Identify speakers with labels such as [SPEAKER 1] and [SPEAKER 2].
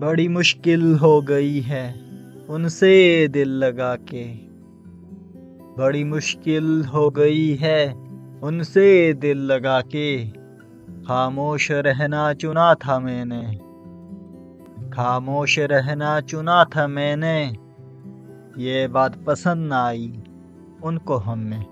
[SPEAKER 1] बड़ी मुश्किल हो गई है उनसे दिल लगा के। बड़ी मुश्किल हो गई है उनसे दिल लगा के। खामोश रहना चुना था मैंने। खामोश रहना चुना था मैंने। ये बात पसंद ना आई उनको हमें